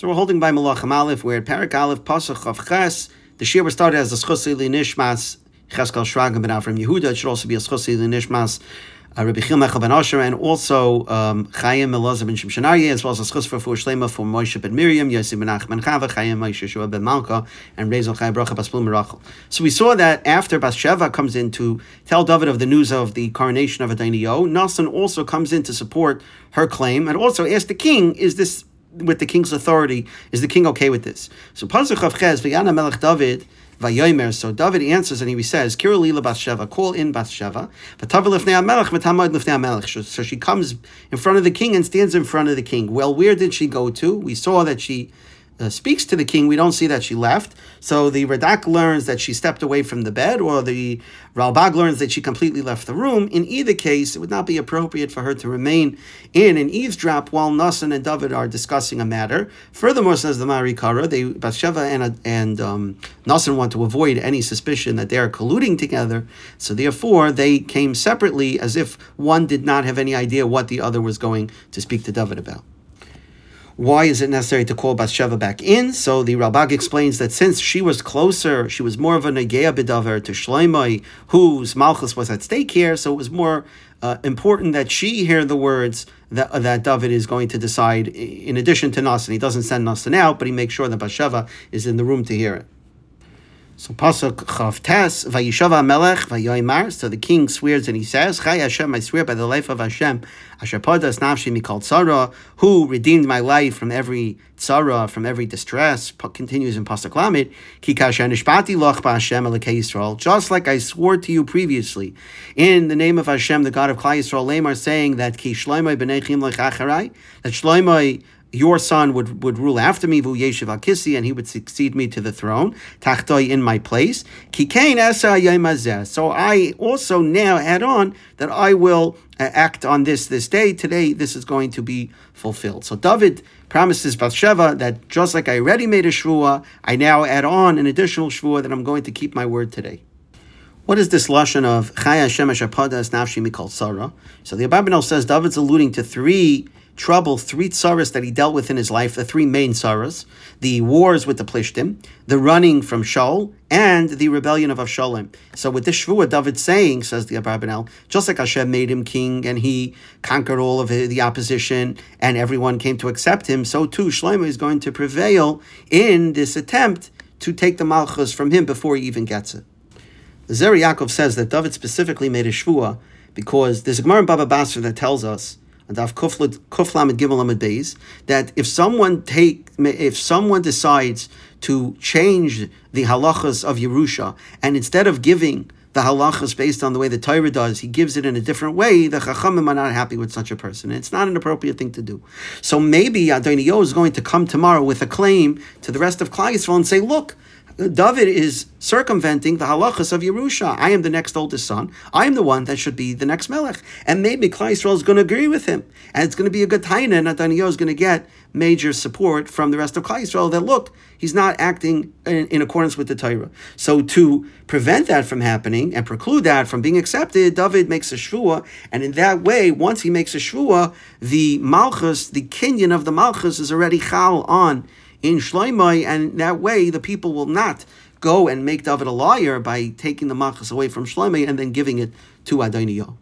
So we're holding by Malachim Aleph, where at Parak Aleph, Pasach of Ches, the Shir was started as a Schussi Nishmas, Cheskel Shragim ben Avram Yehuda. It should also be a Schussi Nishmas, uh, Rabbi Chil Mechel ben Asher, and also um, Chaim Elazar ben Shimshonarye, as well as a Schus for Shlema for Moshe ben Miriam, Yosef ben Ach ben Chava, Chaim Moshe Shua ben Malka, and Rezel Chaim Bracha Baspul Merachel. So we saw that after Bathsheba comes in to tell David of the news of the coronation of Adonio, Nasan also comes in to support her claim, and also ask the king, is this with the king's authority, is the king okay with this? So Pasuk of Ches, V'yana Melech David. So David answers and he says, Lila call in Bathsheba. So she comes in front of the king and stands in front of the king. Well, where did she go to? We saw that she uh, speaks to the king, we don't see that she left. So the Radak learns that she stepped away from the bed, or the Ralbag learns that she completely left the room. In either case, it would not be appropriate for her to remain in and eavesdrop while Nassan and David are discussing a matter. Furthermore, says the Marikara, they Bathsheba and and um, Nassan want to avoid any suspicion that they are colluding together. So therefore, they came separately, as if one did not have any idea what the other was going to speak to David about. Why is it necessary to call Bathsheba back in? So the Ralbag explains that since she was closer, she was more of a Negeya Bidaver to Shloimei, whose Malchus was at stake here, so it was more uh, important that she hear the words that, uh, that David is going to decide in addition to Nasan. He doesn't send Nasan out, but he makes sure that Bathsheba is in the room to hear it. So pasuk chav tes vayishava melech vayoymar. So the king swears and he says, Chai Hashem, I swear by the life of Hashem, Asher podas nafshi mikol tzara, who redeemed my life from every tzara, from every distress. Continues in pasuk lamid, ki kasher loch ba'Hashem elokei Yisrael. Just like I swore to you previously, in the name of Hashem, the God of Klal Yisrael, Lamar, saying that ki shloimei b'nei chim that shloimei your son would, would rule after me, Vu Yeshiv Akisi, and he would succeed me to the throne, Tachtoi in my place. Kikain Esa So I also now add on that I will uh, act on this this day. Today, this is going to be fulfilled. So David promises Bathsheba that just like I already made a shvua, I now add on an additional shvua that I'm going to keep my word today. What is this lashon of Chaya Shemesh Apadas Nafshi Mikol Sarah? So the Abarbanel says David's alluding to three trouble, three tsaras that he dealt with in his life, the three main tsaras, the wars with the Plishtim, the running from Shaul, and the rebellion of Avshalom. So with this Shvuah, David saying, says the Abarbanel, just like Hashem made him king and he conquered all of the opposition and everyone came to accept him, so too Shlomo is going to prevail in this attempt to take the Malchus from him before he even gets it. The Zer Yaakov says that David specifically made a Shvuah because there's a Gemara in Baba Basra that tells us Daf Kuflam and Gimel Beis, that if someone take if someone decides to change the halachas of Yerusha, and instead of giving the halachas based on the way the Torah does, he gives it in a different way, the Chachamim are not happy with such a person. It's not an appropriate thing to do. So maybe Adonio is going to come tomorrow with a claim to the rest of Klal Yisrael and say, look, David is circumventing the halachas of Yerusha. I am the next oldest son. I am the one that should be the next melech. And maybe Yisrael is going to agree with him. And it's going to be a good taina, and Adoniyahu is going to get major support from the rest of Yisrael that, look, he's not acting in, in, accordance with the Torah. So to prevent that from happening and preclude that from being accepted, David makes a shvua, and in that way, once he makes a shvua, the malchus, the kinyan of the malchus is already chal on in Shloimei, and that way the people will not go and make David a liar by taking the machas away from Shloimei and then giving it to Adonijah.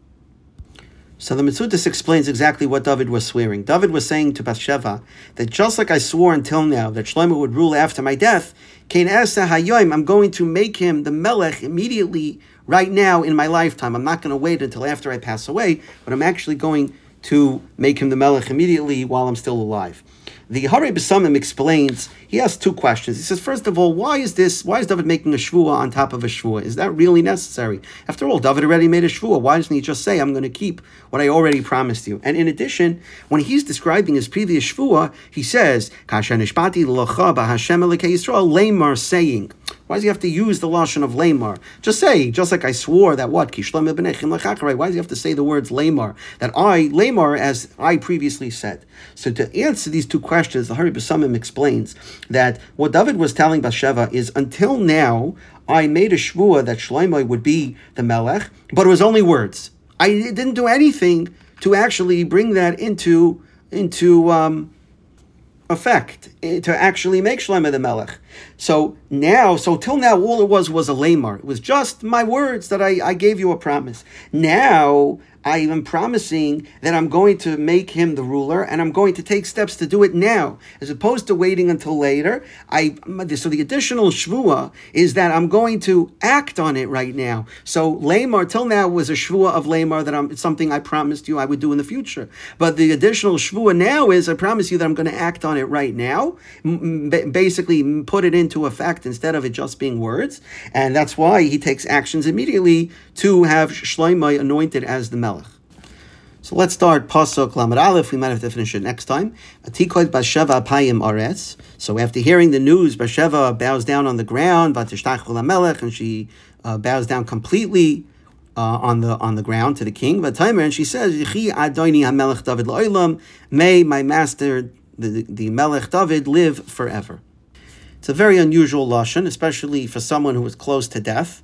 So the Metzudas explains exactly what David was swearing. David was saying to Bathsheba that just like I swore until now that Shlomo would rule after my death, I'm going to make him the Melech immediately, right now in my lifetime. I'm not going to wait until after I pass away, but I'm actually going to make him the Melech immediately while I'm still alive. The Harei Besamim explains, he has two questions. He says, first of all, why is this, why is David making a shvua on top of a shvua? Is that really necessary? After all, David already made a shvua. Why doesn't he just say, I'm going to keep what I already promised you? And in addition, when he's describing his previous shvua, he says, Kasha nishpati l'cha b'Hashem Yisrael, saying, why does he have to use the lashon of lamar? Just say, just like I swore that what kishlam kishlem Why does he have to say the words lamar? That I lamar as I previously said. So to answer these two questions, the Harei Besamim explains that what David was telling Bathsheba is until now I made a shvua that Shlomo would be the melech, but it was only words. I didn't do anything to actually bring that into into um, effect eh, to actually make Shlomo the Melech. So now, so till now, all it was was a lamar. It was just my words that I, I gave you a promise. Now I am promising that I'm going to make him the ruler and I'm going to take steps to do it now, as opposed to waiting until later. I so the additional shvua is that I'm going to act on it right now. So lamar till now was a shvua of lamar that I'm something I promised you I would do in the future. But the additional shvua now is I promise you that I'm going to act on it right now, basically put it into effect instead of it just being words, and that's why he takes actions immediately to have Shloimeh anointed as the melech. So let's start Pasuk Lamed Aleph. We might have to finish it next time. Atikoit Basheva Payim Aretz. So after hearing the news, Basheva bows down on the ground, Vatishtach Melech, and she uh, bows down completely uh, on the on the ground to the king. Vatimer, and she says, Adoni HaMelech David Lo'ilam, May my master, the, the Melech David, live forever. It's a very unusual lashon, especially for someone who was close to death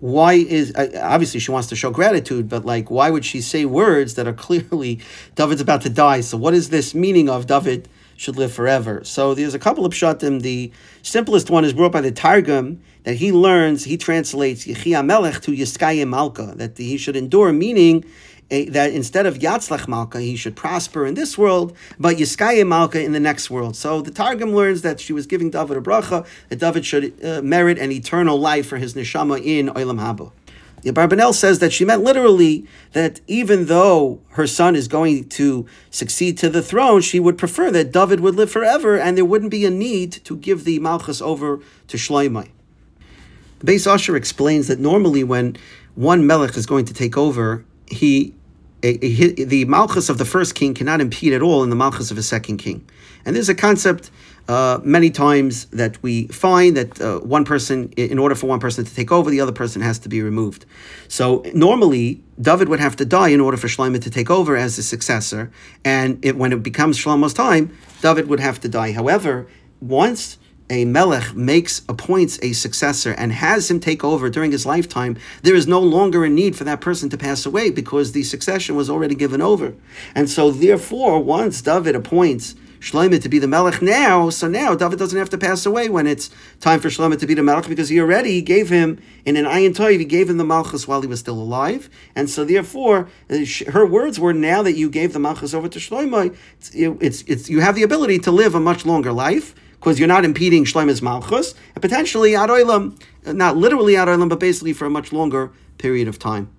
why is obviously she wants to show gratitude, but like why would she say words that are clearly David's about to die? So what is this meaning of David should live forever? So there's a couple of pshatim. The simplest one is brought by the Targum that he learns. He translates Yechia Melech to Yiskayim Malka that he should endure, meaning a, that instead of Yatzlach Malka, he should prosper in this world, but Yiskaya Malka in the next world. So the Targum learns that she was giving David a bracha, that David should uh, merit an eternal life for his neshama in Olam Haba. The Barbanel says that she meant literally that even though her son is going to succeed to the throne, she would prefer that David would live forever and there wouldn't be a need to give the Malchus over to Shloimeh. The Beis Asher explains that normally when one Melech is going to take over, he a, a, the malchus of the first king cannot impede at all in the malchus of a second king. And there's a concept uh, many times that we find that uh, one person, in order for one person to take over, the other person has to be removed. So normally, David would have to die in order for Shlomo to take over as his successor. And it, when it becomes Shlomo's time, David would have to die. However, once a melech makes, appoints a successor and has him take over during his lifetime, there is no longer a need for that person to pass away because the succession was already given over. And so, therefore, once David appoints Shlomo to be the melech now, so now David doesn't have to pass away when it's time for Shlomo to be the melech because he already gave him in an ayin toiv, he gave him the malchus while he was still alive, and so therefore uh, her words were now that you gave the malchus over to Shlomo, it's, it's, it's you have the ability to live a much longer life because you're not impeding Shlomo's Malchus, and potentially Ad not literally Ad but basically for a much longer period of time.